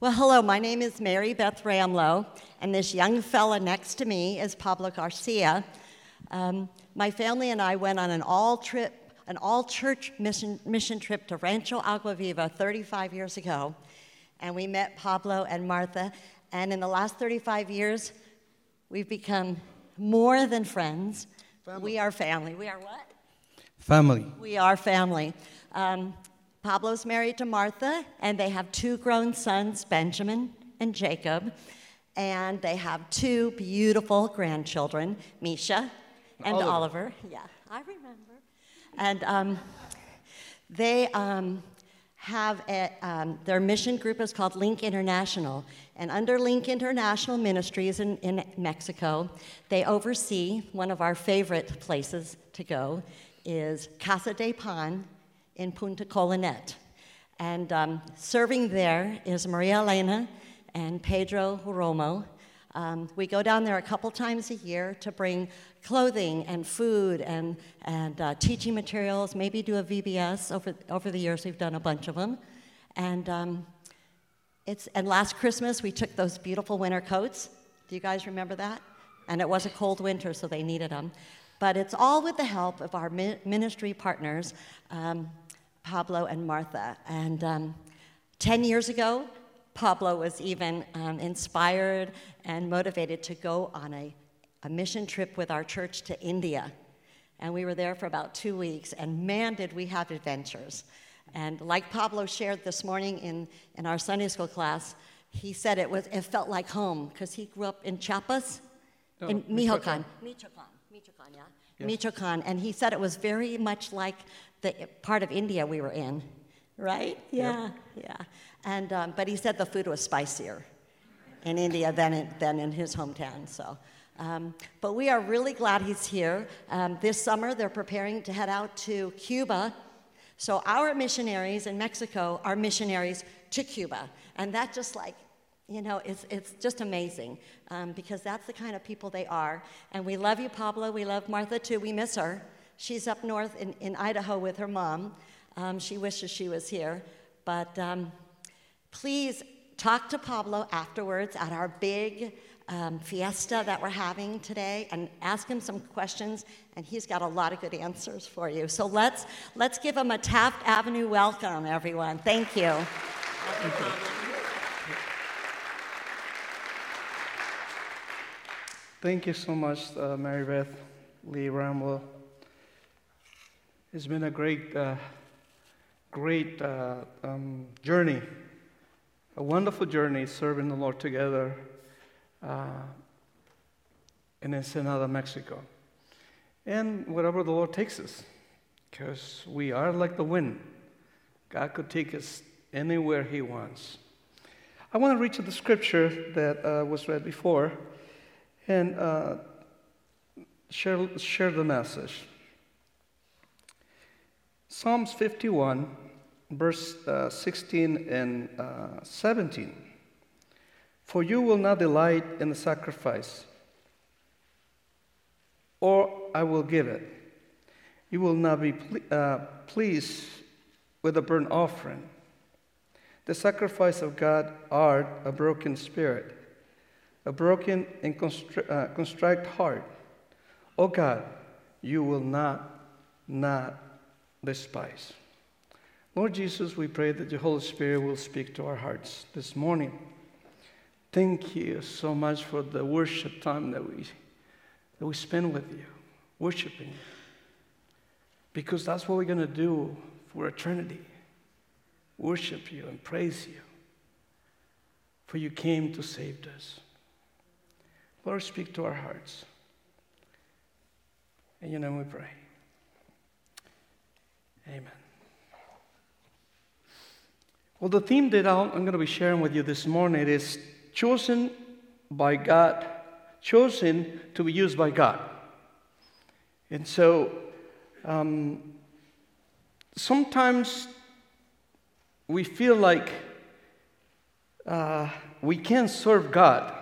Well, hello, my name is Mary Beth Ramlow, and this young fella next to me is Pablo Garcia. Um, my family and I went on an all trip, an all church mission, mission trip to Rancho Agua Viva 35 years ago, and we met Pablo and Martha. And in the last 35 years, we've become more than friends. Family. We are family. We are what? Family. We are family. Um, Pablo's married to Martha, and they have two grown sons, Benjamin and Jacob. And they have two beautiful grandchildren, Misha and Oliver. Oliver. Yeah, I remember. And um, they um, have a, um, their mission group is called Link International. And under Link International Ministries in, in Mexico, they oversee one of our favorite places to go is Casa de Pan in Punta Colonet. And um, serving there is Maria Elena and Pedro Romo. Um, we go down there a couple times a year to bring clothing and food and, and uh, teaching materials, maybe do a VBS. Over, over the years, we've done a bunch of them. And, um, it's, and last Christmas, we took those beautiful winter coats. Do you guys remember that? And it was a cold winter, so they needed them. But it's all with the help of our ministry partners, um, Pablo and Martha. And um, 10 years ago, Pablo was even um, inspired and motivated to go on a, a mission trip with our church to India. And we were there for about two weeks, and man, did we have adventures. And like Pablo shared this morning in, in our Sunday school class, he said it, was, it felt like home because he grew up in Chiapas, No, in Michoacan. Michoacan. Michoacan, Michoacan, yeah. Michoacan. And he said it was very much like the part of India we were in, right? Yeah, yeah. And, um, but he said the food was spicier in India than in, than in his hometown. So, um, but we are really glad he's here. Um, this summer, they're preparing to head out to Cuba. So our missionaries in Mexico are missionaries to Cuba, and that just like you know, it's, it's just amazing um, because that's the kind of people they are. And we love you, Pablo. We love Martha too. We miss her. She's up north in, in Idaho with her mom. Um, she wishes she was here. But um, please talk to Pablo afterwards at our big um, fiesta that we're having today and ask him some questions, and he's got a lot of good answers for you. So let's, let's give him a Taft Avenue welcome, everyone. Thank you. Thank you Thank you so much, uh, Mary Beth Lee Ramwell. It's been a great, uh, great uh, um, journey, a wonderful journey serving the Lord together uh, in Ensenada, Mexico. And wherever the Lord takes us, because we are like the wind. God could take us anywhere He wants. I want to read to the scripture that uh, was read before and uh, share, share the message. Psalms 51, verse uh, 16 and uh, 17. For you will not delight in the sacrifice, or I will give it. You will not be ple- uh, pleased with a burnt offering. The sacrifice of God art a broken spirit a broken and constri- uh, contrite heart. O God, you will not, not despise. Lord Jesus, we pray that the Holy Spirit will speak to our hearts this morning. Thank you so much for the worship time that we, that we spend with you, worshiping you. Because that's what we're going to do for eternity worship you and praise you. For you came to save us. Lord, speak to our hearts. In your name we pray. Amen. Well, the theme that I'm going to be sharing with you this morning is chosen by God, chosen to be used by God. And so, um, sometimes we feel like uh, we can't serve God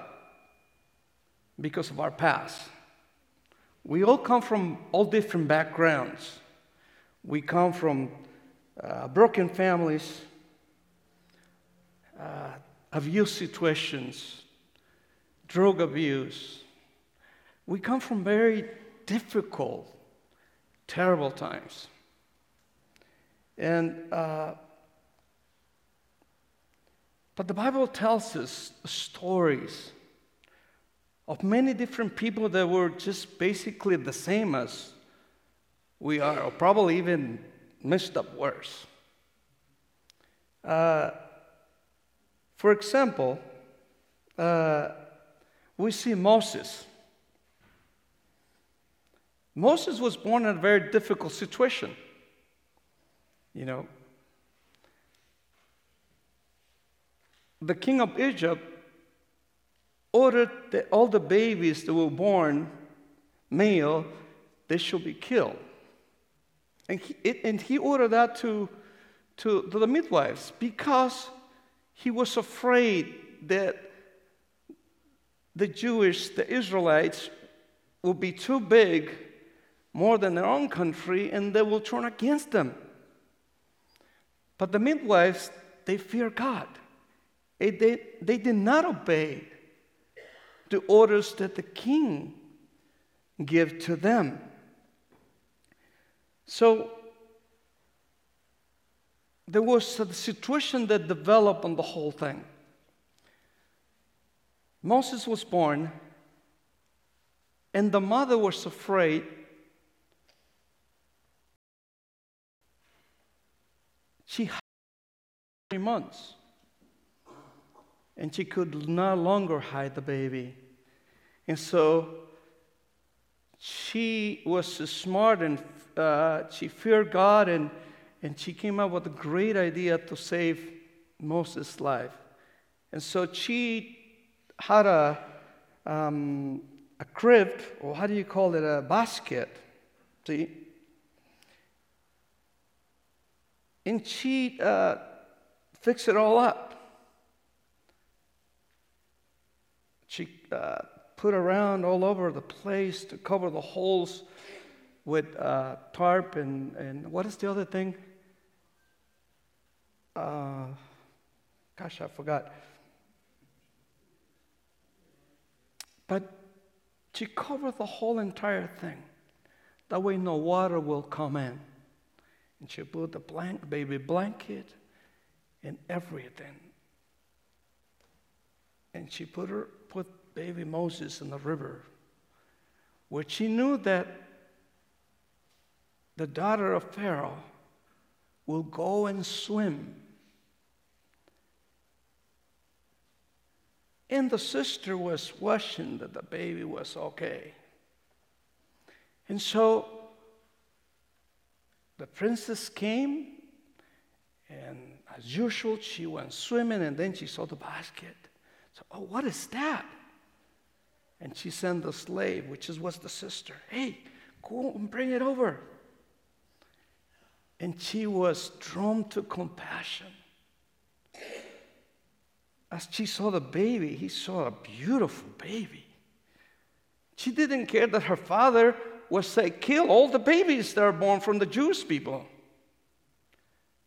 because of our past. We all come from all different backgrounds. We come from uh, broken families, uh, abuse situations, drug abuse. We come from very difficult, terrible times. And, uh, but the Bible tells us stories of many different people that were just basically the same as we are, probably even messed up worse. Uh, for example, uh, we see Moses. Moses was born in a very difficult situation. You know, the king of Egypt ordered that all the babies that were born male, they should be killed. And he, it, and he ordered that to, to, to the midwives because he was afraid that the Jewish, the Israelites, would be too big, more than their own country, and they will turn against them. But the midwives, they fear God. They, they, they did not obey the orders that the king gave to them. So there was a situation that developed on the whole thing. Moses was born, and the mother was afraid she had three months and she could no longer hide the baby and so she was smart and uh, she feared God and, and she came up with a great idea to save Moses' life. And so she had a, um, a crib, or how do you call it, a basket, see? And she uh, fixed it all up. She uh, put around all over the place to cover the holes with uh, tarp and, and what is the other thing? Uh, gosh, I forgot. But she covered the whole entire thing. That way, no water will come in. And she put the blank baby blanket and everything. And she put her put baby Moses in the river, where she knew that the daughter of Pharaoh will go and swim. And the sister was wishing that the baby was okay. And so the princess came, and as usual, she went swimming, and then she saw the basket. So, oh, what is that? And she sent the slave, which is, was the sister, hey, go and bring it over. And she was drawn to compassion. As she saw the baby, he saw a beautiful baby. She didn't care that her father was say, kill all the babies that are born from the Jewish people.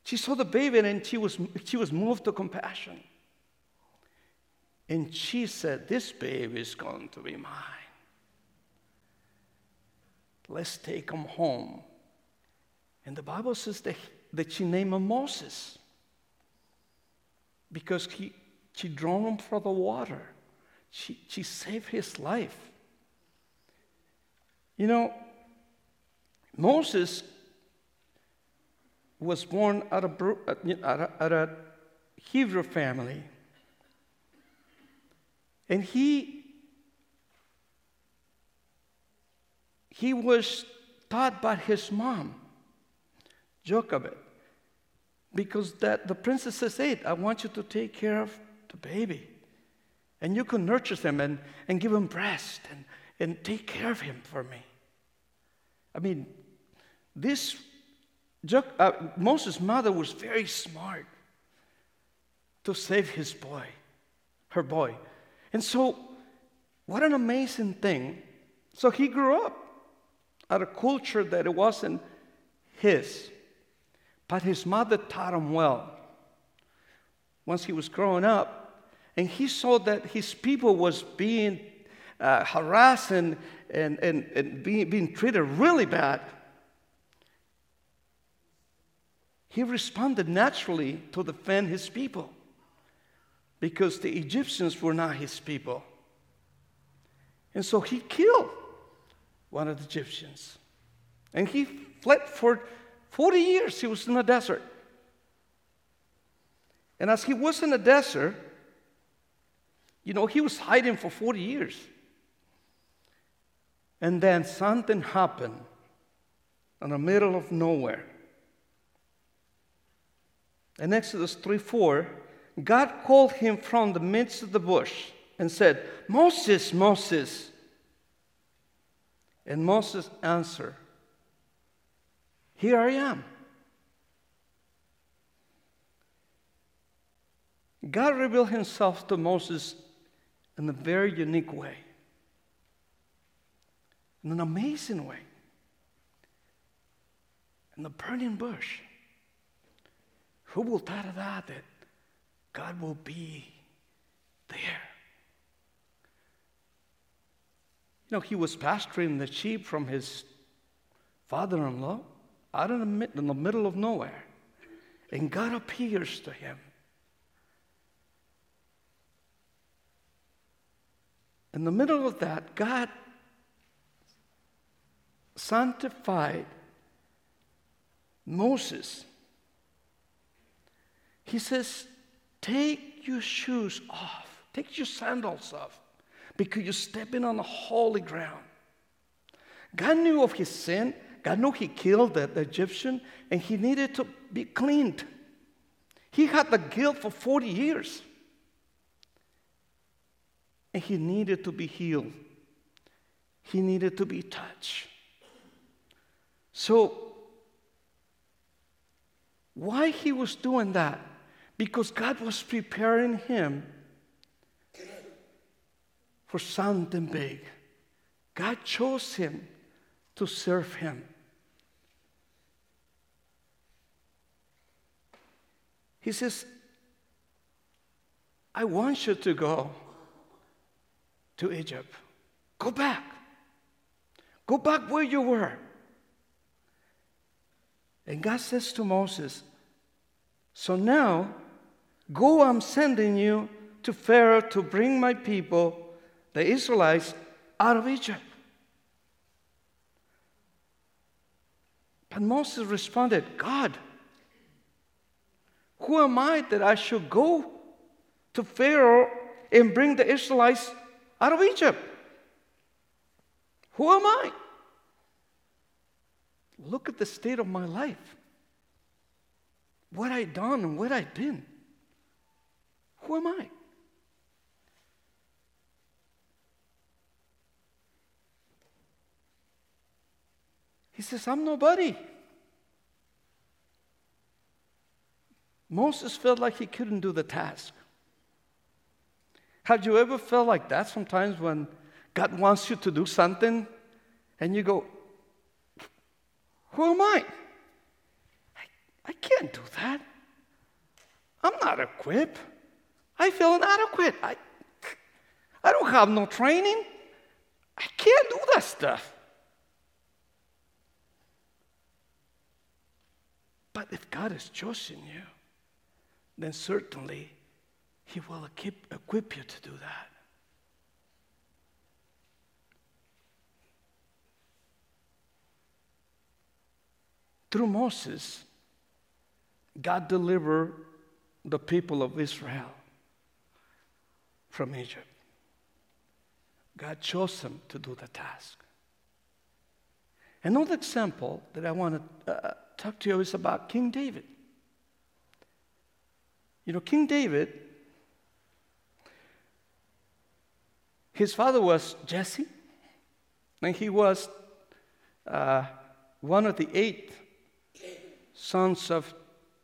She saw the baby and she was, she was moved to compassion. And she said, This baby is going to be mine. Let's take him home. And the Bible says that, that she named him Moses because he, she drew him from the water. She, she saved his life. You know, Moses was born out of, a uh, Hebrew family. And he, he was taught by his mom, Jochebed, because that the princess said, I want you to take care of the baby. And you can nurture him and, and give him breast and, and take care of him for me. I mean, this uh, Moses' mother was very smart to save his boy, her boy. And so, what an amazing thing. So he grew up at a culture that it wasn't his, but his mother taught him well. Once he was growing up, and he saw that his people was being uh, harassed and, and, and, and being, being treated really bad, he responded naturally to defend his people because the Egyptians were not his people. And so he killed one of the Egyptians. And he fled for 40 years. He was in the desert. And as he was in the desert, you know, he was hiding for 40 years. And then something happened in the middle of nowhere. In Exodus 3 4, God called him from the midst of the bush and said, Moses, Moses. And Moses answered, Here I am. God revealed himself to Moses in a very unique way, in an amazing way, in the burning bush. Who will thought of that? That God will be there. You know, he was pasturing the sheep from his father in law out in the, in the middle of nowhere. And God appears to him. In the middle of that, God sanctified Moses. He says, Take your shoes off, take your sandals off, because you're stepping on a holy ground. God knew of his sin. God knew he killed the, the Egyptian, and he needed to be cleaned. He had the guilt for 40 years and he needed to be healed. He needed to be touched. So, why he was doing that? Because God was preparing him for something big. God chose him to serve him. He says, I want you to go to Egypt. Go back. Go back where you were. And God says to Moses, So now, go, I'm sending you to Pharaoh to bring my people, the Israelites, out of Egypt. But Moses responded, God, who am I that I should go to Pharaoh and bring the Israelites out of Egypt. Who am I? Look at the state of my life. What I done and what I didn't. Who am I? He says, I'm nobody. Moses felt like he couldn't do the task. Have you ever felt like that sometimes when God wants you to do something and you go, Who am I? I, I can't do that. I'm not equipped. I feel inadequate. I, I don't have no training. I can't do that stuff. But if God has chosen you, then certainly he will equip, equip you to do that. Through Moses, God delivered the people of Israel from Egypt. God chose them to do the task. Another example that I want to uh, talk to you is about King David. You know, King David His father was Jesse, and he was uh, one of the eight sons of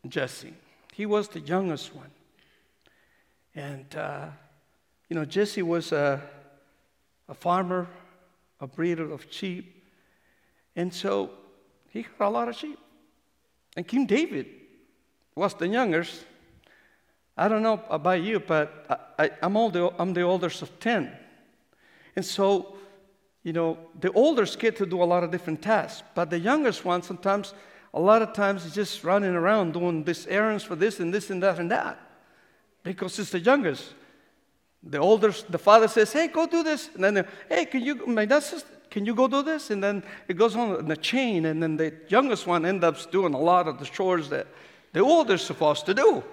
Jesse. He was the youngest one. And, uh, you know, Jesse was a, a farmer, a breeder of sheep. And so he had a lot of sheep. And King David was the youngest. I don't know about you, but I, am all the, I'm the oldest of 10. And so, you know, the oldest get to do a lot of different tasks, but the youngest one sometimes, a lot of times, is just running around doing this errands for this and this and that and that because it's the youngest. The older, the father says, "Hey, go do this," and then, "Hey, can you, my dad says, can you go do this?" And then it goes on in a chain, and then the youngest one ends up doing a lot of the chores that the older's supposed to do.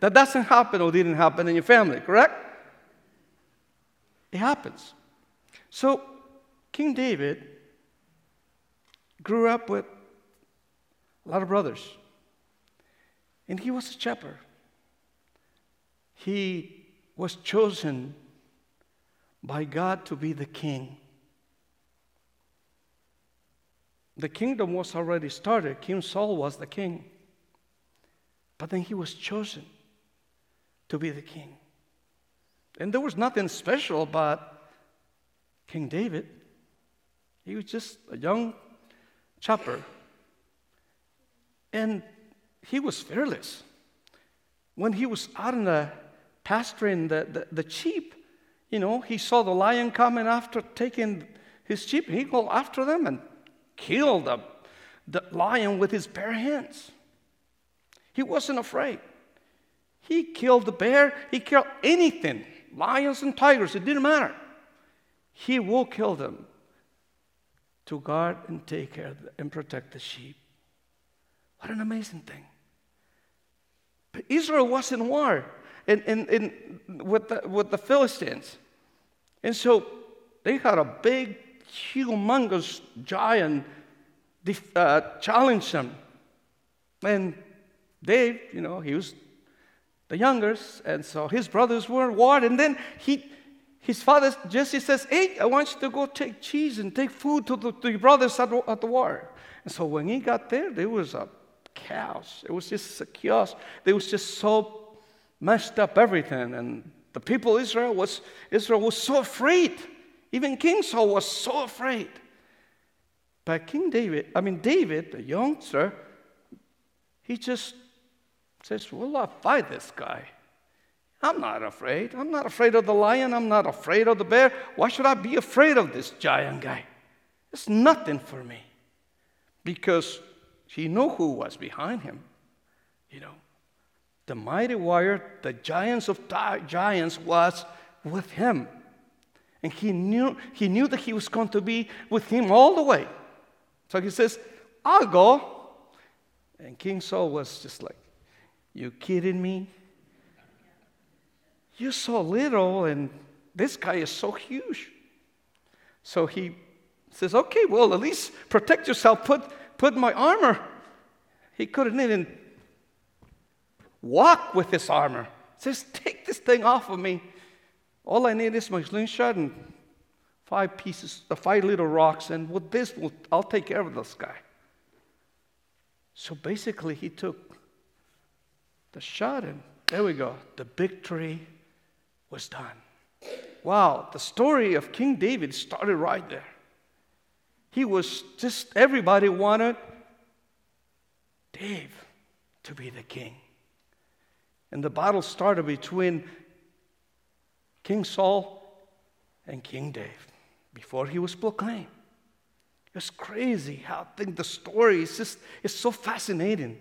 That doesn't happen or didn't happen in your family, correct? It happens. So, King David grew up with a lot of brothers, and he was a shepherd. He was chosen by God to be the king. The kingdom was already started. King Saul was the king. But then he was chosen to be the king. And there was nothing special about King David. He was just a young chopper. And he was fearless. When he was out in the pasturing the, the, the sheep, you know, he saw the lion coming after taking his sheep. He go after them and killed the, the lion with his bare hands. He wasn't afraid. He killed the bear, he killed anything, lions and tigers, it didn't matter. He will kill them to guard and take care and protect the sheep. What an amazing thing. But Israel was in war in, in, in, with, the, with the Philistines. And so they had a big, humongous giant uh, challenge them. And Dave, you know, he was the youngest, and so his brothers were in war. And then he, his father, Jesse, says, Hey, I want you to go take cheese and take food to the, to brothers at at the war. And so when he got there, there was a chaos. It was just a chaos. There was just so messed up everything. And the people of Israel was Israel was so afraid. Even King Saul was so afraid. But King David, I mean David, the youngster, he just says, Well, I'll fight this guy. I'm not afraid. I'm not afraid of the lion. I'm not afraid of the bear. Why should I be afraid of this giant guy? It's nothing for me. Because he knew who was behind him. You know, the mighty warrior, the giants of giants, was with him. And he knew, he knew that he was going to be with him all the way. So he says, I'll go. And King Saul was just like, You kidding me? You're so little, and this guy is so huge. So he says, Okay, well, at least protect yourself. Put, put my armor. He couldn't even walk with his armor. Says, take this thing off of me. All I need is my slingshot and five pieces, uh, five little rocks, and with this, I'll take care of this guy. So basically, he took the shot, and there we go. The victory was done. Wow, the story of King David started right there. He was just, everybody wanted Dave to be the king. And the battle started between King Saul and King Dave before he was proclaimed. It's crazy how I think the story is just it's so fascinating.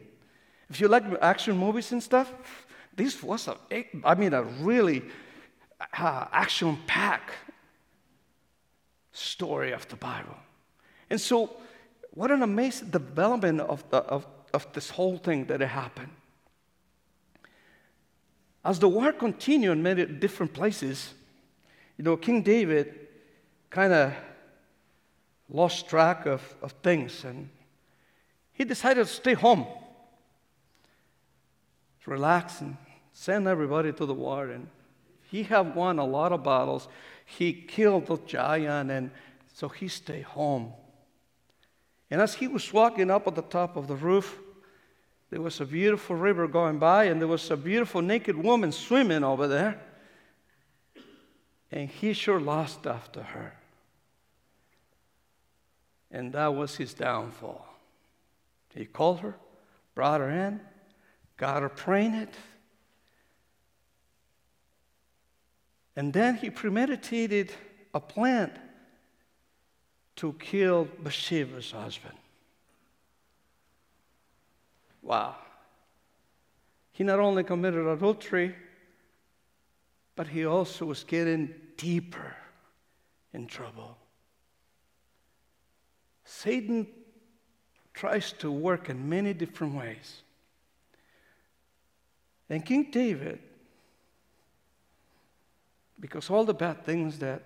If you like action movies and stuff, this was a I mean a really uh, action-packed story of the Bible. And so, what an amazing development of, the, of, of this whole thing that happened. As the war continued in many different places, you know, King David kind of lost track of, of things and he decided to stay home, relax, and send everybody to the war. And he had won a lot of battles. He killed the giant, and so he stayed home. And as he was walking up at the top of the roof, there was a beautiful river going by, and there was a beautiful naked woman swimming over there. And he sure lost after her. And that was his downfall. He called her, brought her in, got her pregnant, And then he premeditated a plan to kill Bathsheba's husband. Wow. He not only committed adultery, but he also was getting deeper in trouble. Satan tries to work in many different ways. And King David, because all the bad things that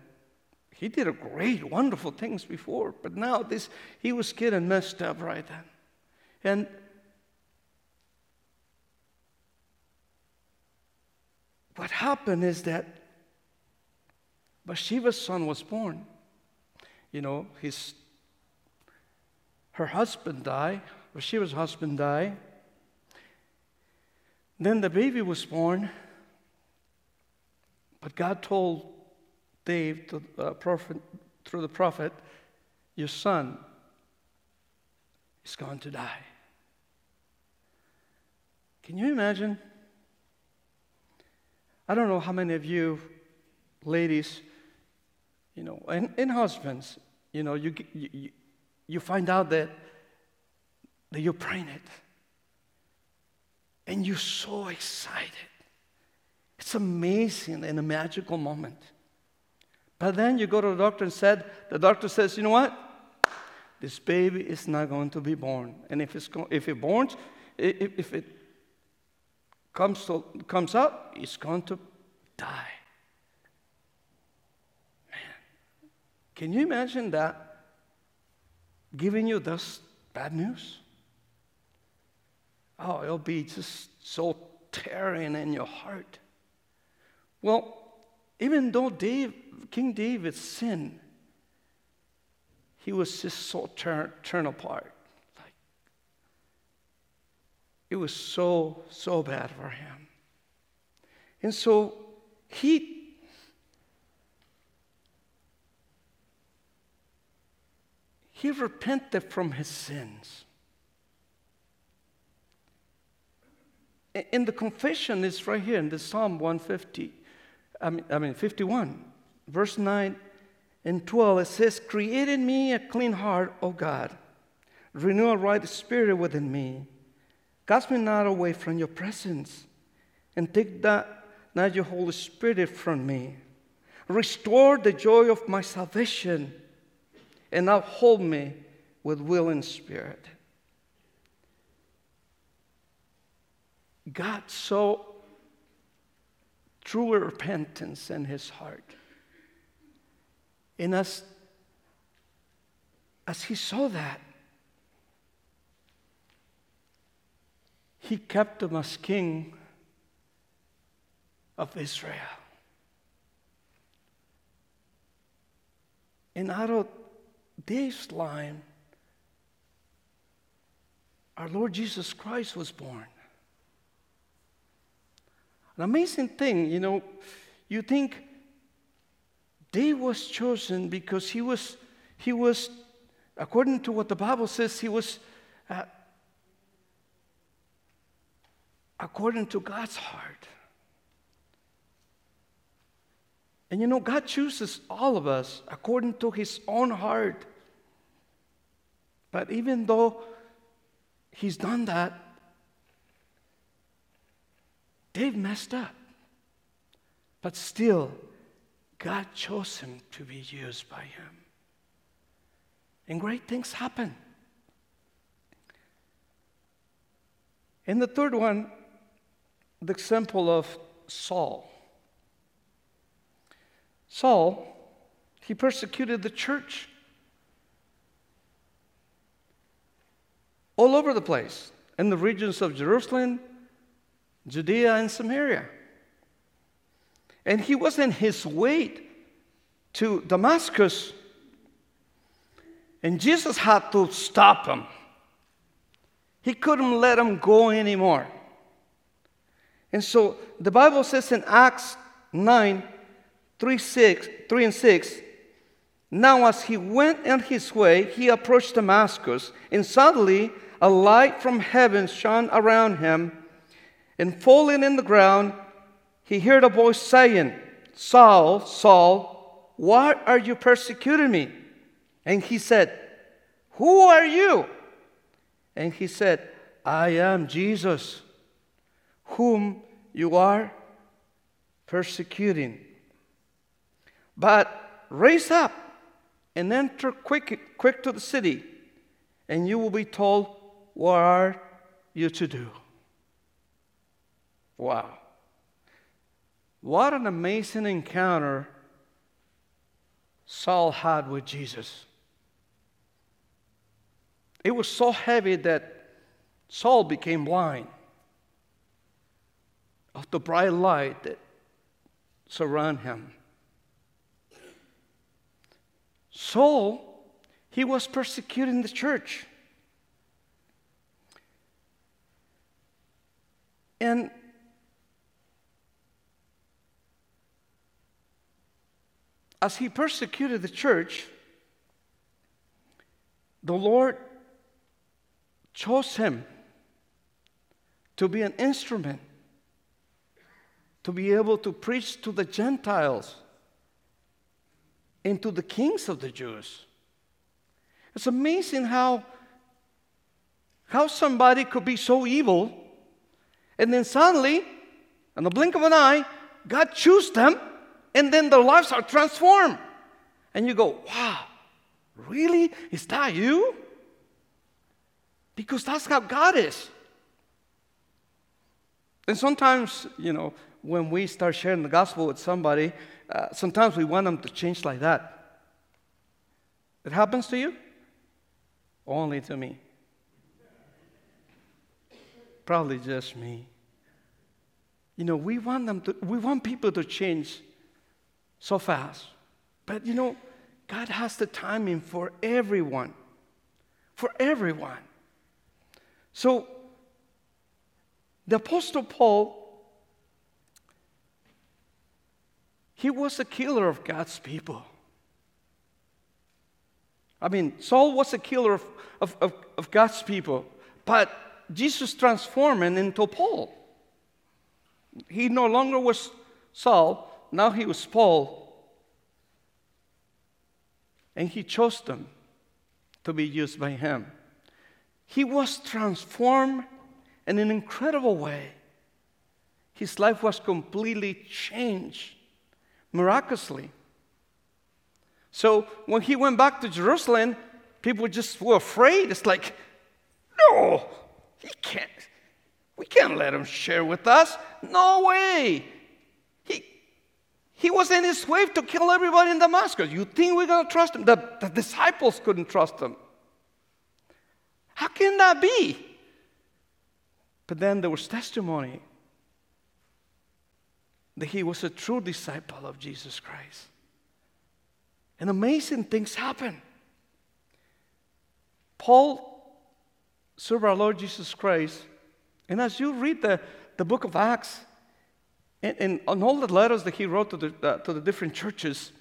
he did great, wonderful things before, but now this he was getting messed up right then. And what happened is that Bathsheba's son was born. You know, his her husband died, Bathsheba's husband died. Then the baby was born, but God told Dave to, uh, prophet, through the prophet, Your son is going to die. Can you imagine? I don't know how many of you ladies, you know, and, and husbands, you know, you, you, you find out that, that you're pregnant and you're so excited. It's amazing and a magical moment. But then you go to the doctor and said, the doctor says, you know what? This baby is not going to be born. And if, it's if it borns, if it comes, to, comes out, it's going to die. Man, can you imagine that giving you this bad news? Oh, it'll be just so tearing in your heart. Well, even though Dave, King David sinned, he was just so torn apart. It was so, so bad for him. And so he he repented from his sins. And the confession is right here in the Psalm 150. I mean, I mean 51, verse 9 and 12. It says, Create in me a clean heart, O God. Renew a right spirit within me. Cast me not away from your presence, and take that, not your Holy Spirit from me. Restore the joy of my salvation, and uphold me with willing spirit. God saw true repentance in his heart. And as, as he saw that, he kept him as king of Israel. And out of Dave's line, our Lord Jesus Christ was born. An amazing thing, you know, you think Dave was chosen because he was, he was, according to what the Bible says, he was uh, according to God's heart. And you know, God chooses all of us according to his own heart. But even though he's done that, they've messed up. But still, God chose him to be used by him. And great things happen. And the third one, the example of Saul. Saul, he persecuted the church all over the place in the regions of Jerusalem, Judea and Samaria. And he was in his way to Damascus, and Jesus had to stop him. He couldn't let him go anymore. And so the Bible says in Acts 9 3, 6, 3 and 6 Now, as he went on his way, he approached Damascus, and suddenly a light from heaven shone around him. And falling in the ground, he heard a voice saying, Saul, Saul, why are you persecuting me? And he said, Who are you? And he said, I am Jesus, whom you are persecuting. But raise up and enter quick, quick to the city, and you will be told what are you to do. Wow. What an amazing encounter Saul had with Jesus. It was so heavy that Saul became blind of the bright light that surround him. Saul, he was persecuting the church. And as he persecuted the church, the Lord chose him to be an instrument, to be able to preach to the Gentiles and to the kings of the Jews. It's amazing how, how somebody could be so evil, and then suddenly, in the blink of an eye, God chose them and then their lives are transformed. And you go, wow, really? Is that you? Because that's how God is. And sometimes, you know, when we start sharing the gospel with somebody, uh, sometimes we want them to change like that. It happens to you? Only to me. Probably just me. You know, we want them to, we want people to change so fast. But you know, God has the timing for everyone. For everyone. So, the Apostle Paul, he was a killer of God's people. I mean, Saul was a killer of, of, of, of God's people, but Jesus transformed him into Paul. He no longer was Saul, now he was Paul. And he chose them to be used by him. He was transformed in an incredible way. His life was completely changed miraculously. So when he went back to Jerusalem, people just were afraid. It's like, no, he can't. We can't let him share with us. No way. He he was in his way to kill everybody in Damascus. You think we're going to trust him? The, the disciples couldn't trust him. How can that be? But then there was testimony that he was a true disciple of Jesus Christ. And amazing things happen. Paul served our Lord Jesus Christ. And as you read the, the book of Acts, and, and on all the letters that he wrote to the, uh, to the different churches,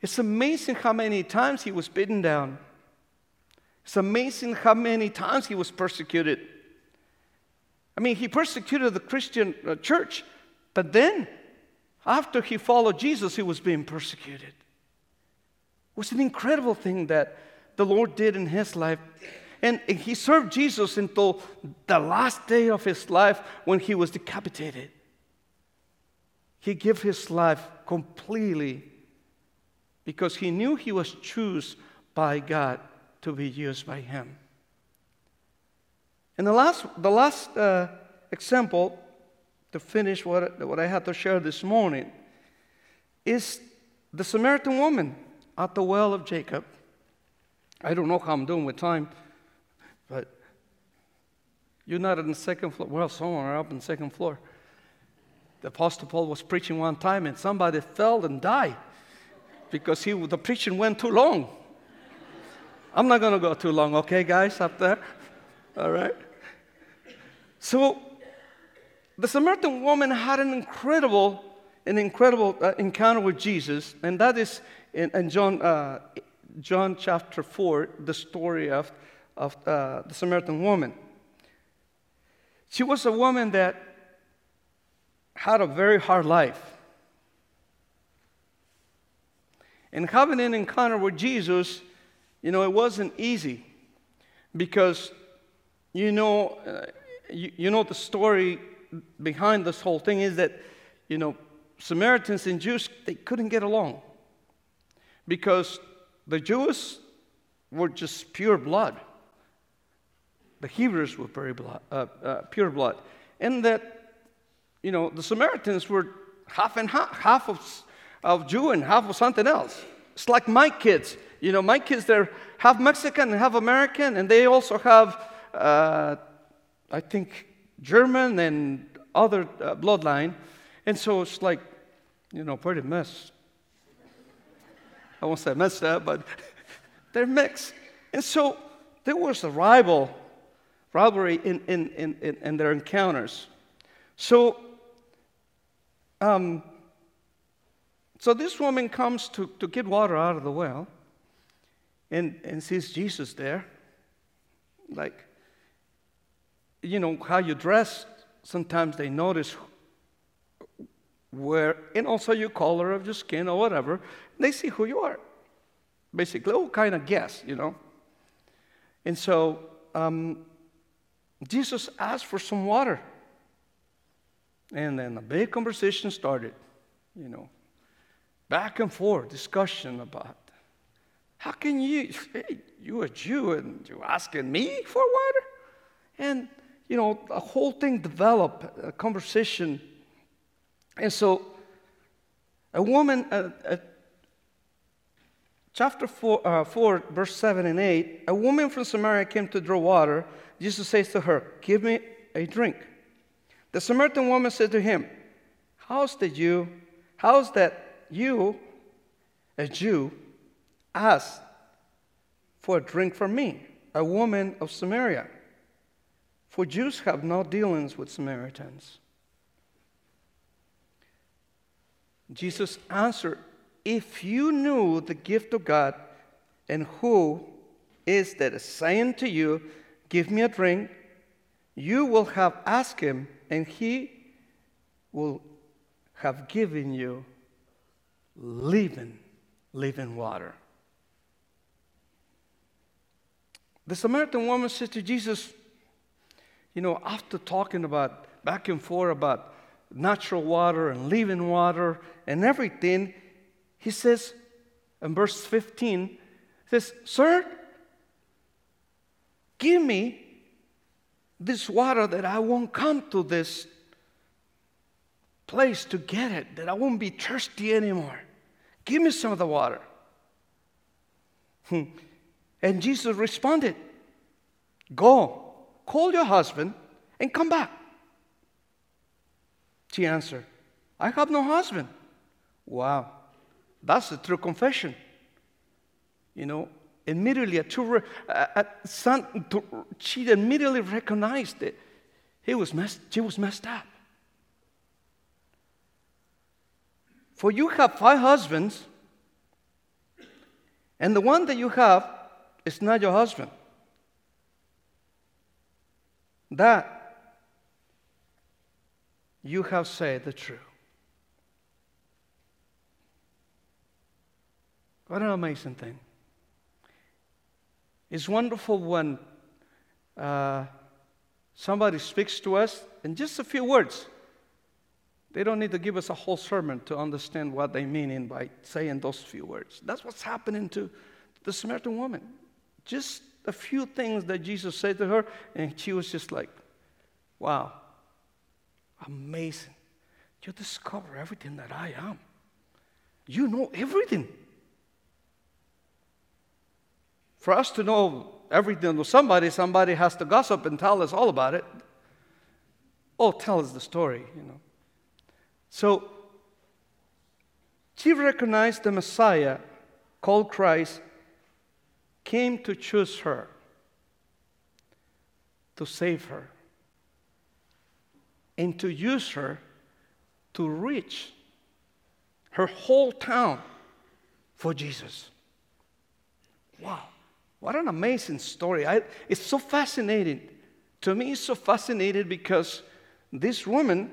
it's amazing how many times he was beaten down. It's amazing how many times he was persecuted. I mean, he persecuted the Christian uh, church, but then after he followed Jesus, he was being persecuted. It was an incredible thing that the Lord did in his life. And he served Jesus until the last day of his life when he was decapitated. He gave his life completely because he knew he was chosen by God to be used by him. And the last, the last uh, example to finish what, what I had to share this morning is the Samaritan woman at the well of Jacob. I don't know how I'm doing with time, but you're not on the second floor. Well, somewhere up on the second floor. The Apostle Paul was preaching one time and somebody fell and died because he, the preaching went too long. I'm not going to go too long, okay, guys, up there? All right? So, the Samaritan woman had an incredible, an incredible uh, encounter with Jesus, and that is in, in John, uh, John chapter 4, the story of, of uh, the Samaritan woman. She was a woman that had a very hard life. And having an encounter with Jesus, you know, it wasn't easy because, you know, uh, you, you know, the story behind this whole thing is that, you know, Samaritans and Jews, they couldn't get along because the Jews were just pure blood. The Hebrews were very blood, uh, uh, pure blood. And that, you know, the Samaritans were half and half, half of, of Jew and half of something else. It's like my kids. You know, my kids, they're half Mexican and half American, and they also have, uh, I think, German and other uh, bloodline. And so it's like, you know, pretty messed. I won't say messed up, but they're mixed. And so there was a rival, rivalry in, in, in, in their encounters. So, um, so this woman comes to, to get water out of the well and, and sees Jesus there. Like, you know, how you dress, sometimes they notice where, and also your color of your skin or whatever, they see who you are. Basically, all kind of guess, you know. And so um, Jesus asked for some water. And then a big conversation started, you know, back and forth discussion about how can you, hey, you a Jew and you asking me for water? And, you know, a whole thing developed, a conversation. And so a woman, uh, uh, chapter 4, uh, 4, verse 7 and 8, a woman from Samaria came to draw water. Jesus says to her, Give me a drink. The Samaritan woman said to him, How's that you, how's that you, a Jew, ask for a drink from me, a woman of Samaria? For Jews have no dealings with Samaritans. Jesus answered, If you knew the gift of God and who is that is saying to you, Give me a drink, you will have asked him, and he will have given you living, living water. The Samaritan woman said to Jesus, you know, after talking about back and forth about natural water and living water and everything, he says in verse 15, says, Sir, give me this water that I won't come to this place to get it, that I won't be thirsty anymore. Give me some of the water. Hmm. And Jesus responded, Go, call your husband, and come back. She answered, I have no husband. Wow, that's a true confession. You know, immediately, a true, a, a son, she immediately recognized that he was messed, she was messed up. For you have five husbands, and the one that you have is not your husband. That you have said the truth. What an amazing thing. It's wonderful when uh, somebody speaks to us in just a few words. They don't need to give us a whole sermon to understand what they mean by saying those few words. That's what's happening to the Samaritan woman. Just a few things that Jesus said to her, and she was just like, wow, amazing. You discover everything that I am. You know everything. For us to know everything to somebody, somebody has to gossip and tell us all about it. Oh, tell us the story, you know. So she recognized the Messiah called Christ came to choose her, to save her, and to use her to reach her whole town for Jesus. Wow, what an amazing story. I, it's so fascinating. To me, it's so fascinating because this woman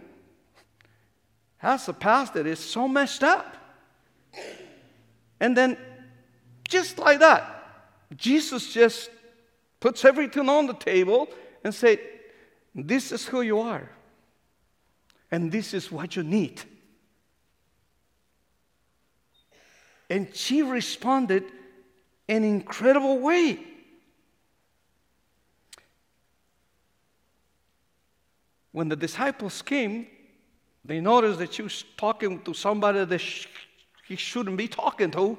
has a past that is so messed up. And then, just like that, Jesus just puts everything on the table and said, This is who you are, and this is what you need. And she responded in an incredible way. When the disciples came, they noticed that she was talking to somebody that she he shouldn't be talking to,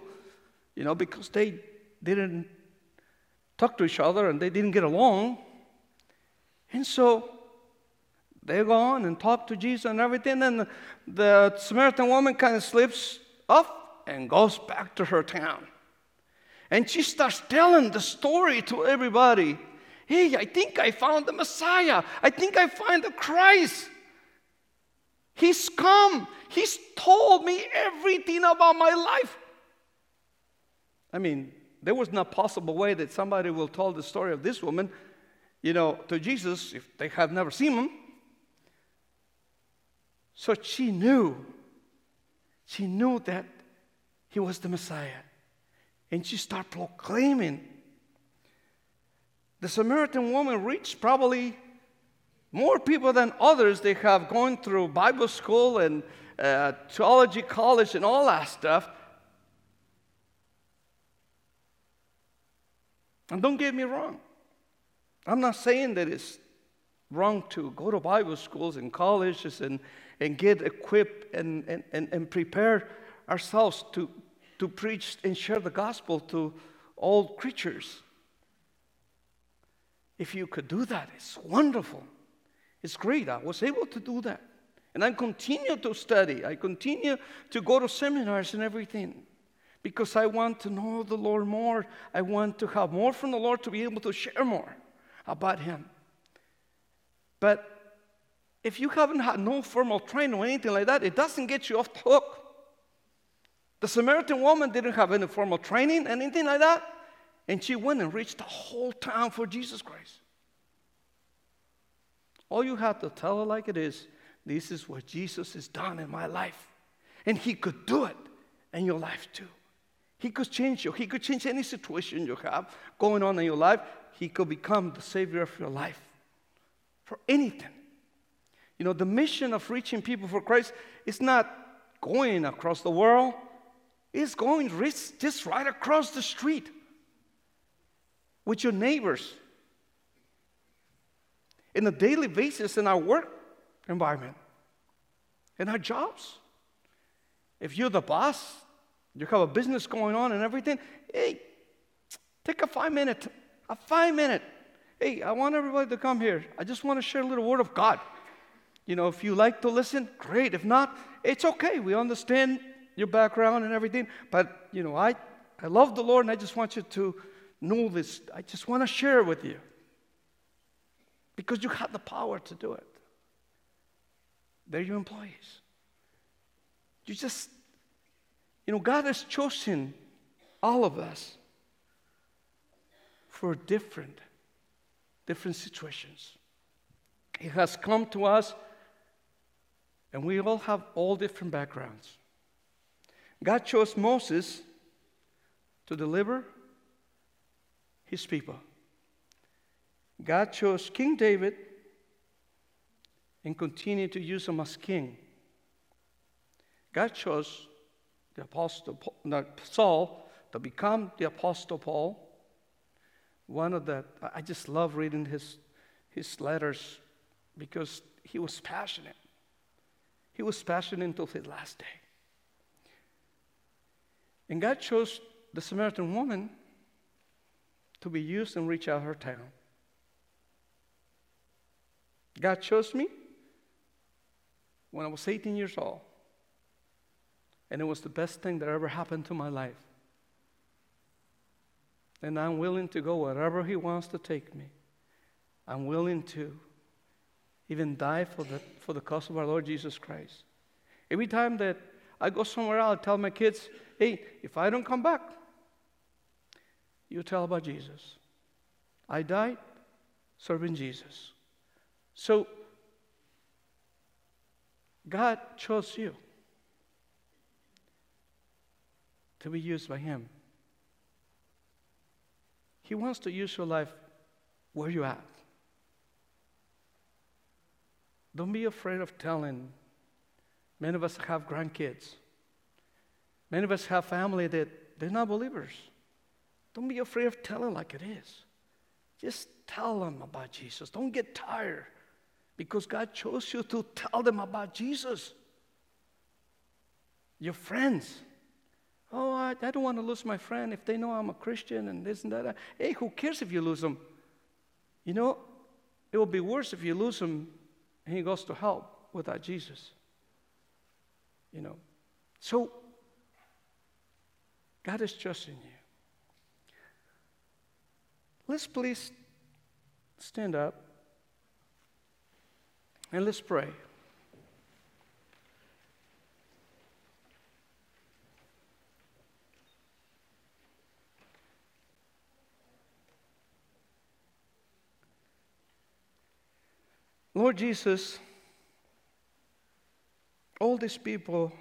you know, because they didn't talk to each other and they didn't get along. And so they go on and talk to Jesus and everything. And the, the Samaritan woman kind of slips off and goes back to her town. And she starts telling the story to everybody. Hey, I think I found the Messiah. I think I find the Christ. He's come. He's told me everything about my life. I mean, there was no possible way that somebody will tell the story of this woman, you know, to Jesus if they have never seen him. So she knew. She knew that he was the Messiah. And she started proclaiming. The Samaritan woman reached probably more people than others. They have gone through Bible school and uh, theology college and all that stuff. And don't get me wrong. I'm not saying that it's wrong to go to Bible schools and colleges and, and get equipped and, and, and, and prepare ourselves to, to preach and share the gospel to all creatures. If you could do that, it's wonderful. It's great. I was able to do that. And I continue to study. I continue to go to seminars and everything because I want to know the Lord more. I want to have more from the Lord to be able to share more about Him. But if you haven't had no formal training or anything like that, it doesn't get you off the hook. The Samaritan woman didn't have any formal training, anything like that. And she went and reached the whole town for Jesus Christ. All you have to tell her like it is this is what Jesus has done in my life. And He could do it in your life too. He could change you. He could change any situation you have going on in your life. He could become the Savior of your life for anything. You know, the mission of reaching people for Christ is not going across the world, it's going just right across the street with your neighbors in a daily basis in our work environment, in our jobs. If you're the boss, you have a business going on and everything, hey, take a five minute, a five minute. Hey, I want everybody to come here. I just want to share a little word of God. You know, if you like to listen, great. If not, it's okay. We understand your background and everything. But, you know, I, I love the Lord and I just want you to know this. I just want to share with you. Because you have the power to do it. They're your employees. You just, you know, God has chosen all of us for different, different situations. He has come to us, and we all have all different backgrounds. God chose Moses to deliver his people. God chose King David and continued to use him as king. God chose the apostle Saul to become the apostle Paul. One of the I just love reading his his letters because he was passionate. He was passionate until his last day. And God chose the Samaritan woman to be used and reach out her town. God chose me when I was 18 years old. And it was the best thing that ever happened to my life. And I'm willing to go wherever He wants to take me. I'm willing to even die for the, for the cause of our Lord Jesus Christ. Every time that I go somewhere else, I tell my kids, hey, if I don't come back, you tell about Jesus. I died serving Jesus. So, God chose you to be used by Him. He wants to use your life where you're at. Don't be afraid of telling. Many of us have grandkids. Many of us have family that they're not believers. Don't be afraid of telling like it is. Just tell them about Jesus. Don't get tired because God chose you to tell them about Jesus. Your friends. Oh, I, I don't want to lose my friend if they know I'm a Christian and this and that. Hey, who cares if you lose them? You know, it will be worse if you lose him and he goes to hell without Jesus. You know. So, God is trusting you. Let's please stand up and let's pray. Lord Jesus, all these people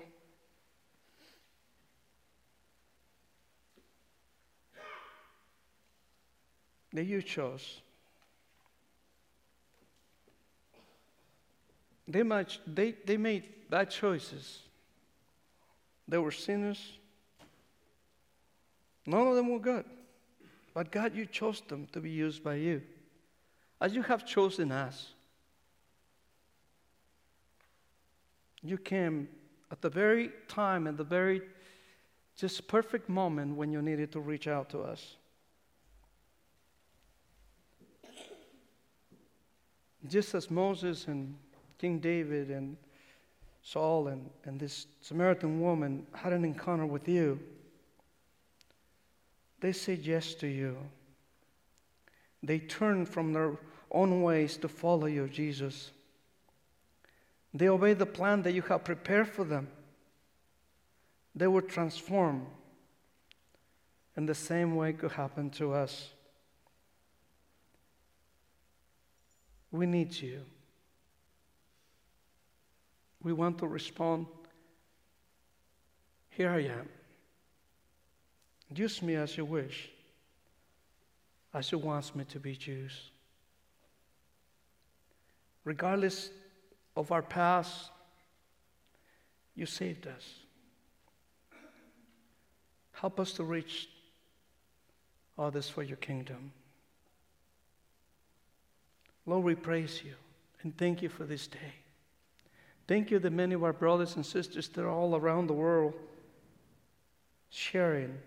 that you chose, they, might, they, they made bad choices. They were sinners. None of them were good. But God, you chose them to be used by you, as you have chosen us. You came at the very time and the very just perfect moment when you needed to reach out to us. Just as Moses and King David and Saul and, and this Samaritan woman had an encounter with you, they said yes to you. They turned from their own ways to follow you, Jesus. They obey the plan that you have prepared for them. They were transformed. And the same way could happen to us. We need you. We want to respond. Here I am. Use me as you wish, as you want me to be used. Regardless of our past, you saved us. Help us to reach others for your kingdom. Lord, we praise you and thank you for this day. Thank you that many of our brothers and sisters that are all around the world sharing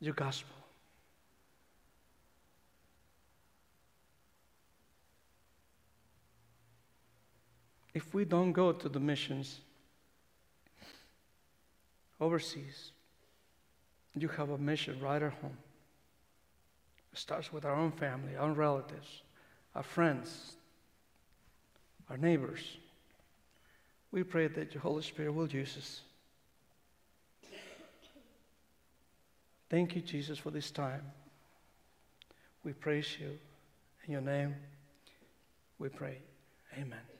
your gospel. If we don't go to the missions overseas, you have a mission right at home. It starts with our own family, our relatives, our friends, our neighbors. We pray that your Holy Spirit will use us. Thank you, Jesus, for this time. We praise you. In your name, we pray. Amen.